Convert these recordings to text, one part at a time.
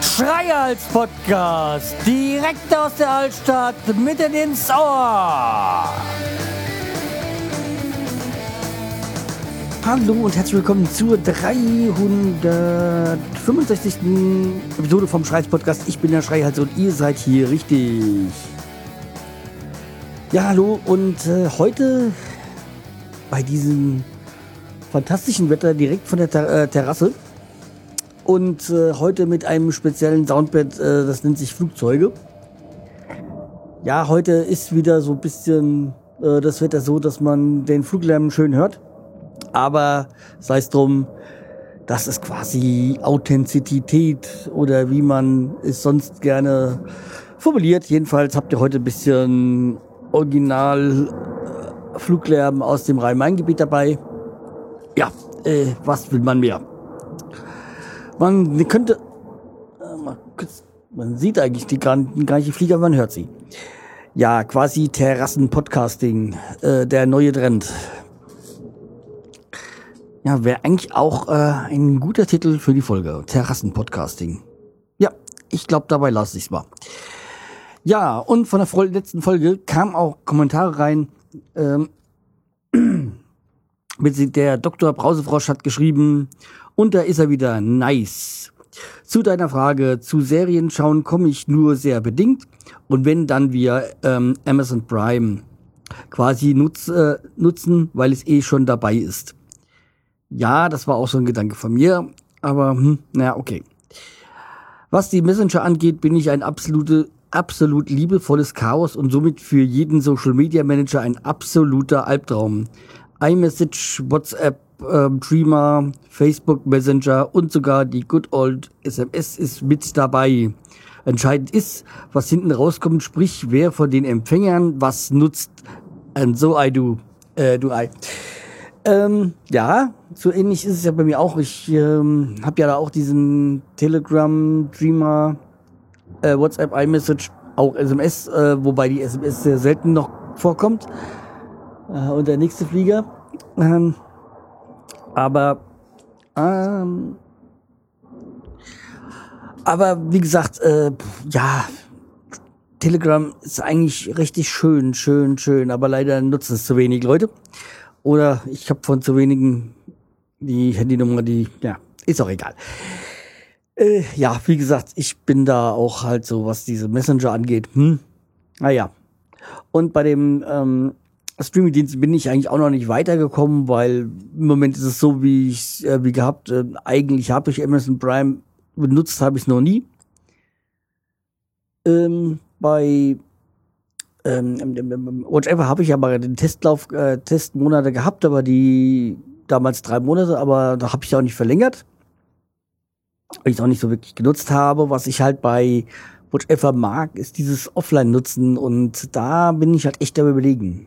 Schreihals Podcast, direkt aus der Altstadt, mitten ins Ohr. Hallo und herzlich willkommen zur 365. Episode vom Schreihals Podcast. Ich bin der Schreihals und ihr seid hier richtig. Ja, hallo und äh, heute bei diesem fantastischen Wetter direkt von der Ter äh, Terrasse und äh, heute mit einem speziellen Soundbed, äh, das nennt sich Flugzeuge. Ja, heute ist wieder so ein bisschen äh, das Wetter so, dass man den Fluglärm schön hört. Aber sei es drum, das ist quasi Authentizität oder wie man es sonst gerne formuliert. Jedenfalls habt ihr heute ein bisschen Original äh, Fluglärm aus dem Rhein-Main-Gebiet dabei. Ja, äh, was will man mehr? Man könnte, äh, man sieht eigentlich die gar, gar nicht die Flieger, man hört sie. Ja, quasi Terrassen-Podcasting, äh, der neue Trend. Ja, wäre eigentlich auch äh, ein guter Titel für die Folge. Terrassen-Podcasting. Ja, ich glaube, dabei lasse ich es mal. Ja, und von der letzten Folge kamen auch Kommentare rein. Ähm, der Dr. Brausefrosch hat geschrieben, und da ist er wieder. Nice. Zu deiner Frage, zu Serien schauen komme ich nur sehr bedingt. Und wenn dann wir ähm, Amazon Prime quasi nutz, äh, nutzen, weil es eh schon dabei ist. Ja, das war auch so ein Gedanke von mir, aber hm, naja, okay. Was die Messenger angeht, bin ich ein absolute, absolut liebevolles Chaos und somit für jeden Social Media Manager ein absoluter Albtraum. iMessage, WhatsApp, ähm, Dreamer, Facebook Messenger und sogar die Good Old SMS ist mit dabei. Entscheidend ist, was hinten rauskommt, sprich, wer von den Empfängern was nutzt. And so I do. Äh, do I. Ähm, ja, so ähnlich ist es ja bei mir auch. Ich ähm, habe ja da auch diesen Telegram, Dreamer, äh, WhatsApp, iMessage, auch SMS, äh, wobei die SMS sehr selten noch vorkommt. Äh, und der nächste Flieger. Ähm, aber ähm, aber wie gesagt, äh, ja, Telegram ist eigentlich richtig schön, schön, schön, aber leider nutzen es zu wenig Leute. Oder ich habe von zu wenigen die Handynummer, die, ja, ist auch egal. Äh, ja, wie gesagt, ich bin da auch halt so, was diese Messenger angeht. Hm, naja. Und bei dem ähm, Streaming-Dienst bin ich eigentlich auch noch nicht weitergekommen, weil im Moment ist es so, wie ich äh, wie gehabt. Äh, eigentlich habe ich Amazon Prime benutzt, habe ich es noch nie. Ähm, bei ähm, whatever habe ich ja mal den Testlauf, äh, Testmonate gehabt, aber die damals drei Monate, aber da habe ich auch nicht verlängert. Ich es auch nicht so wirklich genutzt habe. Was ich halt bei whatever mag, ist dieses Offline-Nutzen und da bin ich halt echt am überlegen.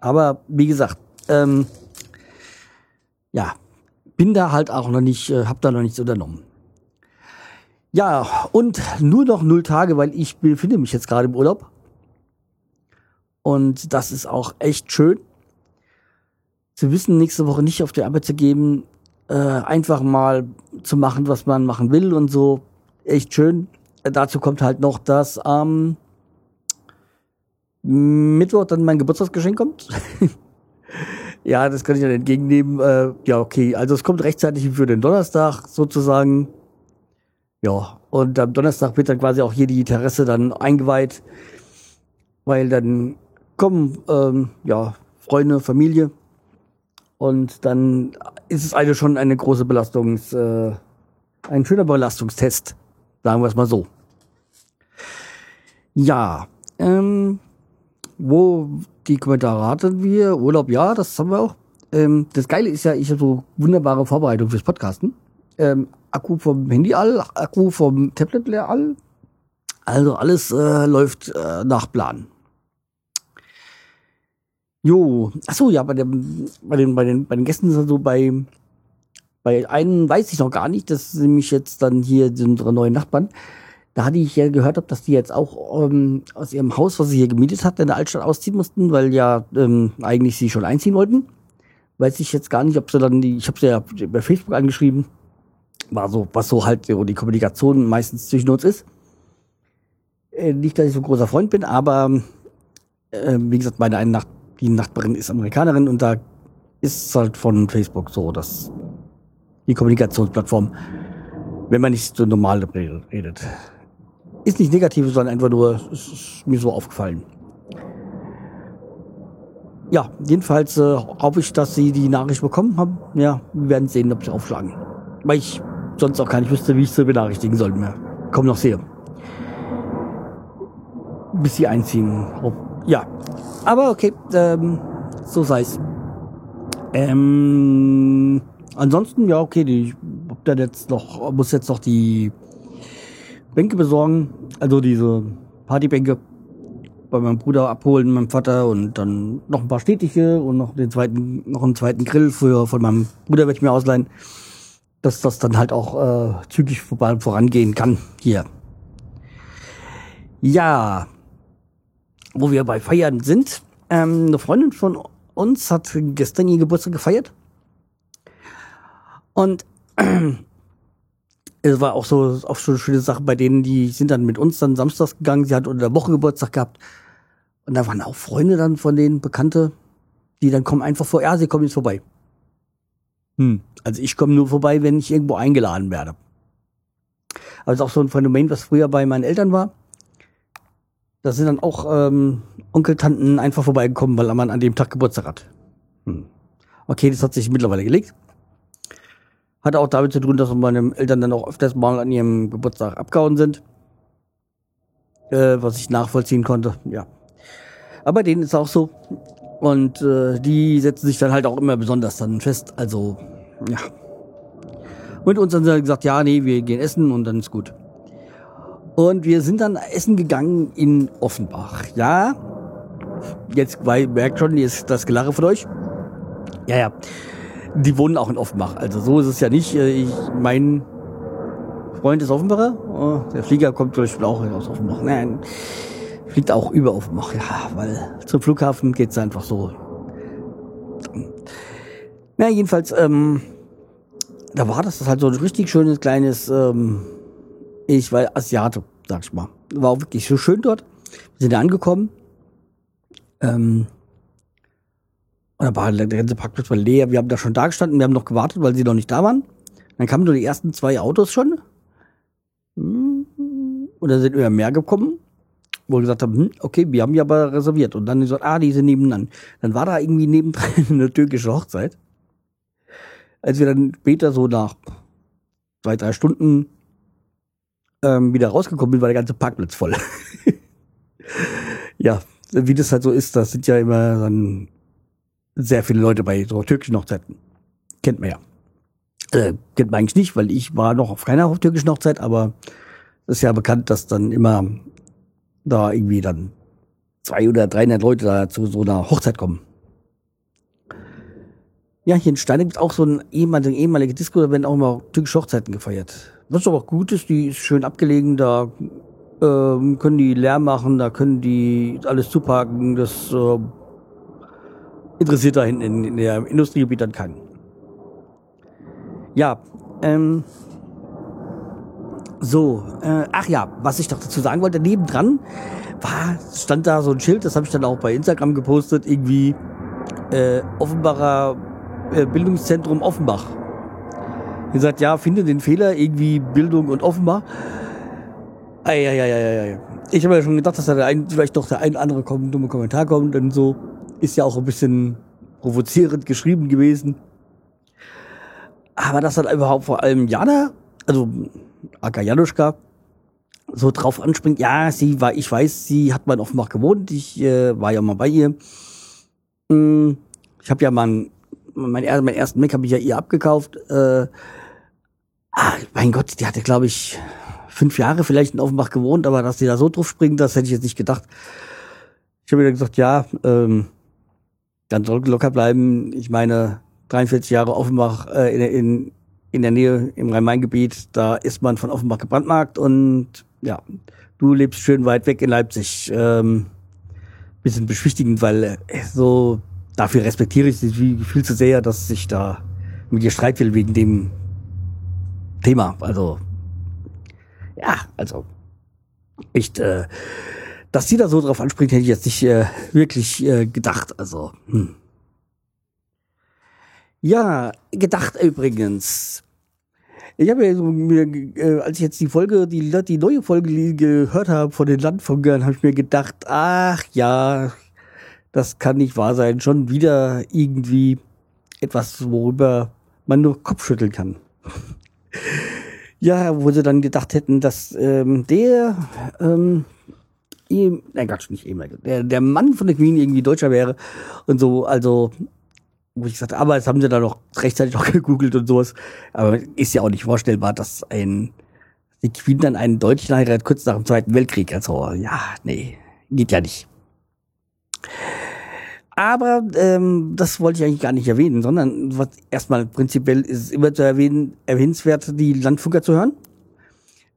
Aber wie gesagt, ähm, ja, bin da halt auch noch nicht, äh, hab da noch nichts unternommen. Ja, und nur noch null Tage, weil ich befinde mich jetzt gerade im Urlaub. Und das ist auch echt schön. Zu wissen, nächste Woche nicht auf die Arbeit zu geben, äh, einfach mal zu machen, was man machen will und so. Echt schön. Äh, dazu kommt halt noch, dass am Mittwoch dann mein Geburtstagsgeschenk kommt. ja, das kann ich dann entgegennehmen. Äh, ja, okay. Also es kommt rechtzeitig für den Donnerstag sozusagen. Ja, und am Donnerstag wird dann quasi auch hier die Terrasse dann eingeweiht, weil dann kommen ähm, ja Freunde, Familie und dann ist es eine schon eine große Belastungs, äh, ein schöner Belastungstest, sagen wir es mal so. Ja, ähm, wo die Kommentare hatten wir. Urlaub, ja, das haben wir auch. Ähm, das Geile ist ja, ich habe so wunderbare Vorbereitung fürs Podcasten. Ähm, Akku vom Handy all, Akku vom Tablet leer all. Also alles äh, läuft äh, nach Plan. Jo, ach so, ja, bei, dem, bei, den, bei, den, bei den Gästen ist es so, bei, bei einem weiß ich noch gar nicht, das ist nämlich jetzt dann hier unsere neuen Nachbarn. Da hatte ich ja gehört, dass die jetzt auch ähm, aus ihrem Haus, was sie hier gemietet hat, in der Altstadt ausziehen mussten, weil ja ähm, eigentlich sie schon einziehen wollten. Weiß ich jetzt gar nicht, ob sie dann die, ich habe sie ja bei Facebook angeschrieben, war so, was so halt so die Kommunikation meistens zwischen uns ist. Äh, nicht, dass ich so ein großer Freund bin, aber äh, wie gesagt, meine eine Nacht, die Nachbarin ist Amerikanerin und da ist halt von Facebook so, dass die Kommunikationsplattform, wenn man nicht so normal redet. Ist nicht negativ, sondern einfach nur, es ist mir so aufgefallen. Ja, jedenfalls äh, hoffe ich, dass Sie die Nachricht bekommen haben. Ja, wir werden sehen, ob Sie aufschlagen. Weil ich sonst auch gar nicht wüsste, wie ich Sie benachrichtigen soll mehr. Komm noch sehr. Bis Sie einziehen. Ja, aber okay, ähm, so sei's. Ähm, ansonsten, ja, okay, die, ich hab dann jetzt noch, muss jetzt noch die Bänke besorgen, also diese Partybänke bei meinem Bruder abholen, meinem Vater und dann noch ein paar Stetige und noch den zweiten, noch einen zweiten Grill für von meinem Bruder werde ich mir ausleihen, dass das dann halt auch äh, zügig vorangehen kann hier. Ja, wo wir bei Feiern sind, ähm, eine Freundin von uns hat gestern ihr Geburtstag gefeiert und es war auch so auch schon eine schöne Sache bei denen, die sind dann mit uns dann samstags gegangen. Sie hat unter der Woche Geburtstag gehabt. Und da waren auch Freunde dann von denen, Bekannte, die dann kommen einfach vor, ja, sie kommen jetzt vorbei. Hm. Also ich komme nur vorbei, wenn ich irgendwo eingeladen werde. Aber es ist auch so ein Phänomen, was früher bei meinen Eltern war. Da sind dann auch ähm, Onkel, Tanten einfach vorbeigekommen, weil man an dem Tag Geburtstag hat. Hm. Okay, das hat sich mittlerweile gelegt. Hatte auch damit zu tun, dass meine Eltern dann auch öfters mal an ihrem Geburtstag abgehauen sind. Äh, was ich nachvollziehen konnte, ja. Aber denen ist auch so. Und äh, die setzen sich dann halt auch immer besonders dann fest. Also, ja. Und uns dann gesagt, ja, nee, wir gehen essen und dann ist gut. Und wir sind dann essen gegangen in Offenbach. Ja, jetzt merkt schon, jetzt das Gelache von euch. Ja, ja die wohnen auch in Offenbach. Also so ist es ja nicht. Äh, ich, mein Freund ist Offenbacher. Oh, der Flieger kommt zum Beispiel auch aus Offenbach. Nein, fliegt auch über Offenbach. Ja, weil zum Flughafen geht's einfach so. Na, jedenfalls, ähm, da war das, das halt so ein richtig schönes kleines, ähm, ich war Asiate, sag ich mal. War auch wirklich so schön dort. Wir sind da angekommen. Ähm, und da war der ganze Parkplatz war leer. Wir haben da schon da gestanden, wir haben noch gewartet, weil sie noch nicht da waren. Dann kamen nur die ersten zwei Autos schon. Und dann sind immer mehr gekommen, wo wir gesagt haben, hm, okay, wir haben ja aber reserviert. Und dann gesagt, ah, die sind nebenan. Dann war da irgendwie nebendran eine türkische Hochzeit. Als wir dann später so nach zwei, drei Stunden ähm, wieder rausgekommen sind, war der ganze Parkplatz voll. ja, wie das halt so ist, das sind ja immer dann sehr viele Leute bei so türkischen Hochzeiten. Kennt man ja. Äh, kennt man eigentlich nicht, weil ich war noch auf keiner türkischen Hochzeit, aber es ist ja bekannt, dass dann immer da irgendwie dann zwei oder 300 Leute da zu so einer Hochzeit kommen. Ja, hier in Steine gibt es auch so ein ehemalige, ehemalige Disco, da werden auch immer türkische Hochzeiten gefeiert. Was aber auch gut ist, die ist schön abgelegen, da ähm, können die Lärm machen, da können die alles zuparken, das äh, interessiert da hinten in, in der Industriegebiet dann keinen. Ja, ähm, so, äh, ach ja, was ich doch dazu sagen wollte, nebendran war, stand da so ein Schild, das habe ich dann auch bei Instagram gepostet, irgendwie äh, Offenbacher äh, Bildungszentrum Offenbach. Ihr sagt, ja, finde den Fehler, irgendwie Bildung und Offenbach. Eieieiei. Ich habe ja schon gedacht, dass da der ein, vielleicht noch der ein oder andere dumme Kommentar kommt, denn so ist ja auch ein bisschen provozierend geschrieben gewesen. Aber dass dann überhaupt vor allem Jana, also Aka Januszka, so drauf anspringt, ja, sie war, ich weiß, sie hat mal Offenbach gewohnt, ich äh, war ja mal bei ihr. Hm, ich habe ja mal mein, mein ersten Mac habe ich ja ihr abgekauft. Äh, ah, mein Gott, die hatte, glaube ich, fünf Jahre vielleicht in Offenbach gewohnt, aber dass sie da so drauf springt, das hätte ich jetzt nicht gedacht. Ich habe wieder gesagt, ja, ähm, dann soll locker bleiben. Ich meine, 43 Jahre Offenbach äh, in, in, in der Nähe im Rhein-Main-Gebiet, da ist man von Offenbach gebrandmarkt und ja, du lebst schön weit weg in Leipzig. Ähm, bisschen beschwichtigend, weil äh, so dafür respektiere ich sie viel zu sehr, dass ich da mit ihr Streit will wegen dem Thema. Also ja, also echt, äh, dass sie da so drauf anspringt, hätte ich jetzt nicht äh, wirklich äh, gedacht. Also hm. ja, gedacht übrigens. Ich habe ja so mir, äh, als ich jetzt die Folge, die, die neue Folge gehört habe von den Landfunkern, habe ich mir gedacht, ach ja, das kann nicht wahr sein. Schon wieder irgendwie etwas, worüber man nur Kopfschütteln kann. Ja, wo sie dann gedacht hätten, dass ähm, der, ähm, ihm, nein, Gott, nicht ehemaliger, der, der Mann von der Queen irgendwie Deutscher wäre und so, also wo ich gesagt aber jetzt haben sie da noch rechtzeitig noch gegoogelt und sowas. Aber ist ja auch nicht vorstellbar, dass ein die Queen dann einen Deutschen heiratet kurz nach dem Zweiten Weltkrieg. Also ja, nee, geht ja nicht. Aber ähm, das wollte ich eigentlich gar nicht erwähnen, sondern was erstmal prinzipiell ist immer zu erwähnen, erwähnenswert, die Landfunker zu hören.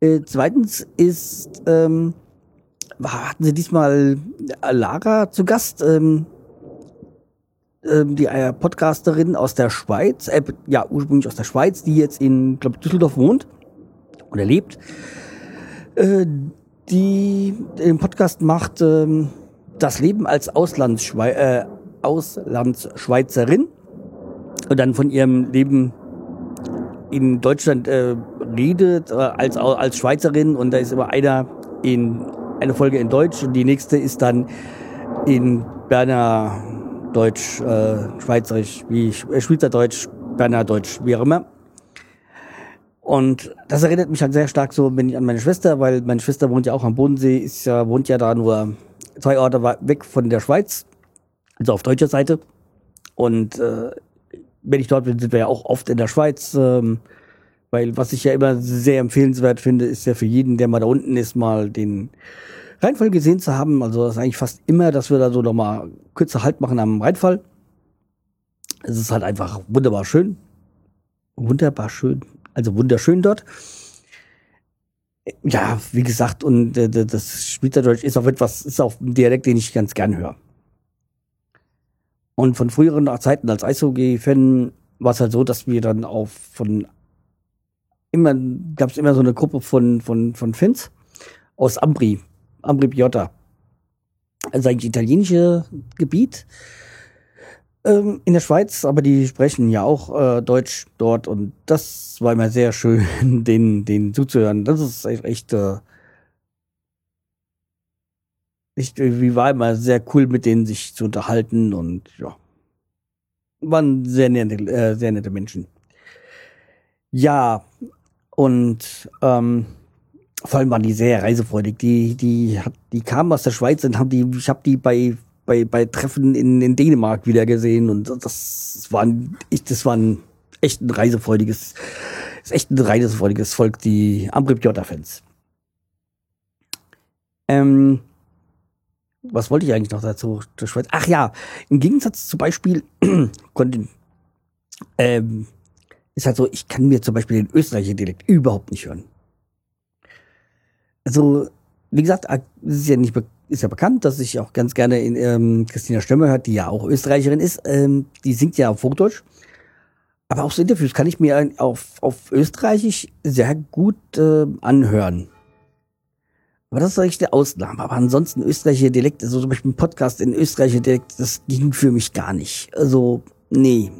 Äh, zweitens ist, ähm, hatten sie diesmal Lara zu Gast. Ähm, ähm, die äh, Podcasterin aus der Schweiz, äh, ja, ursprünglich aus der Schweiz, die jetzt in, glaube Düsseldorf wohnt oder lebt, äh, die den Podcast macht, äh, das Leben als Auslandsschwei äh, Auslandsschweizerin und dann von ihrem Leben in Deutschland äh, redet äh, als als Schweizerin und da ist immer einer in eine Folge in Deutsch und die nächste ist dann in Berner Deutsch, äh, Schweizerisch, wie äh, Schweizerdeutsch, Berner Deutsch, wie auch immer. Und das erinnert mich halt sehr stark so bin ich an meine Schwester, weil meine Schwester wohnt ja auch am Bodensee, ist ja, wohnt ja da nur zwei Orte weg von der Schweiz, also auf deutscher Seite. Und äh, wenn ich dort bin, sind wir ja auch oft in der Schweiz. Ähm, weil was ich ja immer sehr empfehlenswert finde, ist ja für jeden, der mal da unten ist, mal den Rheinfall gesehen zu haben. Also das ist eigentlich fast immer, dass wir da so nochmal kürzer Halt machen am Rheinfall. Es ist halt einfach wunderbar schön. Wunderbar schön. Also wunderschön dort. Ja, wie gesagt, und äh, das Schweizerdeutsch ist auch etwas, ist auch ein Dialekt, den ich ganz gern höre. Und von früheren Zeiten als Eishockey-Fan war es halt so, dass wir dann auch von immer, gab es immer so eine Gruppe von, von, von Fans aus Ambri, Ambri Piotta. Also eigentlich italienische Gebiet ähm, in der Schweiz, aber die sprechen ja auch äh, Deutsch dort und das war immer sehr schön, denen, denen zuzuhören. Das ist echt, echt äh, ich, wie war immer sehr cool, mit denen sich zu unterhalten und ja, waren sehr nette, äh, sehr nette Menschen. Ja, und ähm, vor allem waren die sehr reisefreudig. Die, die, hat, die kamen aus der Schweiz und haben die, ich habe die bei, bei, bei Treffen in, in Dänemark wieder gesehen und das waren, ich, das waren echt ein reisefreudiges, ist echt ein reisefreudiges Volk, die Ambrip-Jota-Fans. Ähm, was wollte ich eigentlich noch dazu? Ach ja, im Gegensatz zum Beispiel konnte ähm, ist halt so, ich kann mir zum Beispiel den österreichischen Dialekt überhaupt nicht hören. Also, wie gesagt, es ist ja nicht ist ja bekannt, dass ich auch ganz gerne in ähm, Christina Stömmer hört, die ja auch Österreicherin ist. Ähm, die singt ja auf Hochdeutsch. Aber auch so Interviews kann ich mir auf, auf Österreichisch sehr gut äh, anhören. Aber das ist eigentlich der Ausnahme. Aber ansonsten österreichische Dialekt, also zum Beispiel ein Podcast in österreichischer Dialekt, das ging für mich gar nicht. Also, nee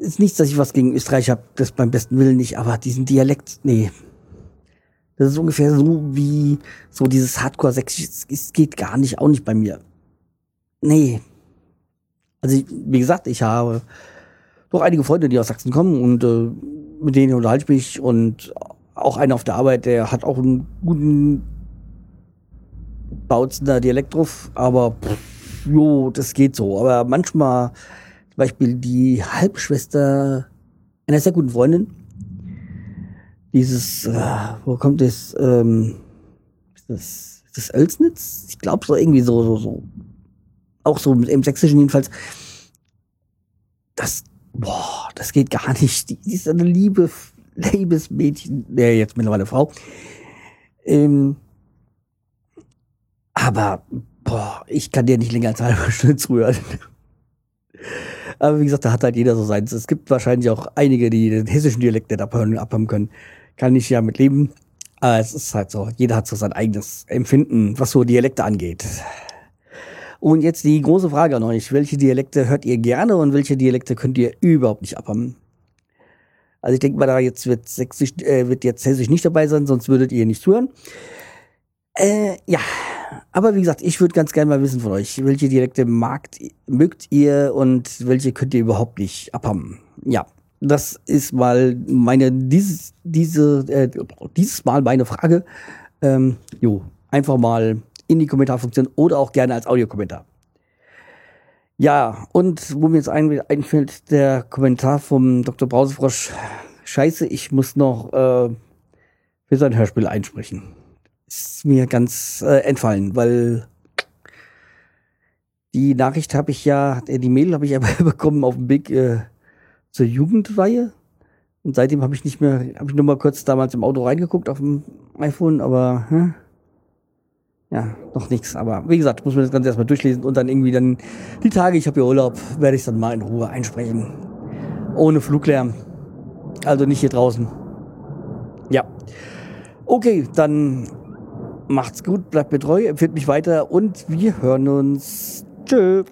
ist nichts, dass ich was gegen Österreich habe, das beim besten Willen nicht, aber diesen Dialekt, nee. Das ist ungefähr so wie so dieses Hardcore-Sächsisch, es geht gar nicht, auch nicht bei mir. Nee. Also, wie gesagt, ich habe doch einige Freunde, die aus Sachsen kommen und äh, mit denen unterhalte ich mich und auch einer auf der Arbeit, der hat auch einen guten Bautzener Dialekt drauf, aber pff, jo, das geht so. Aber manchmal Beispiel die Halbschwester einer sehr guten Freundin. Dieses, äh, wo kommt das? Ähm, ist das, ist das Oelsnitz? Ich glaube so irgendwie so, so, so. Auch so im Sächsischen jedenfalls. Das, boah, das geht gar nicht. Die, die ist eine liebe, liebes Mädchen, der jetzt mittlerweile Frau. Ähm, aber, boah, ich kann dir nicht länger als eine halbe Stunde zuhören. Aber wie gesagt, da hat halt jeder so seins. Es gibt wahrscheinlich auch einige, die den hessischen Dialekt nicht abhören, abhaben können. Kann ich ja mit leben. Aber es ist halt so, jeder hat so sein eigenes Empfinden, was so Dialekte angeht. Und jetzt die große Frage an euch. Welche Dialekte hört ihr gerne und welche Dialekte könnt ihr überhaupt nicht abhaben? Also ich denke mal, da jetzt wird, Sächsisch, äh, wird jetzt Hessisch nicht dabei sein, sonst würdet ihr nicht zuhören. Äh, ja, aber wie gesagt, ich würde ganz gerne mal wissen von euch, welche Dialekte magt, mögt ihr und welche könnt ihr überhaupt nicht abhaben. Ja, das ist mal meine, dieses, diese, äh, dieses Mal meine Frage. Ähm, jo, einfach mal in die Kommentarfunktion oder auch gerne als Audiokommentar. Ja, und wo mir jetzt ein, einfällt, der Kommentar vom Dr. Brausefrosch, scheiße, ich muss noch äh, für sein Hörspiel einsprechen. Ist mir ganz äh, entfallen, weil die Nachricht habe ich ja, äh, die Mail habe ich aber bekommen auf dem Weg äh, zur Jugendweihe. Und seitdem habe ich nicht mehr, habe ich nur mal kurz damals im Auto reingeguckt auf dem iPhone, aber hm, ja, noch nichts. Aber wie gesagt, muss man das Ganze erstmal durchlesen und dann irgendwie dann die Tage, ich habe ja Urlaub, werde ich dann mal in Ruhe einsprechen. Ohne Fluglärm. Also nicht hier draußen. Ja. Okay, dann macht's gut, bleibt mir treu, empfiehlt mich weiter und wir hören uns. Tschüss.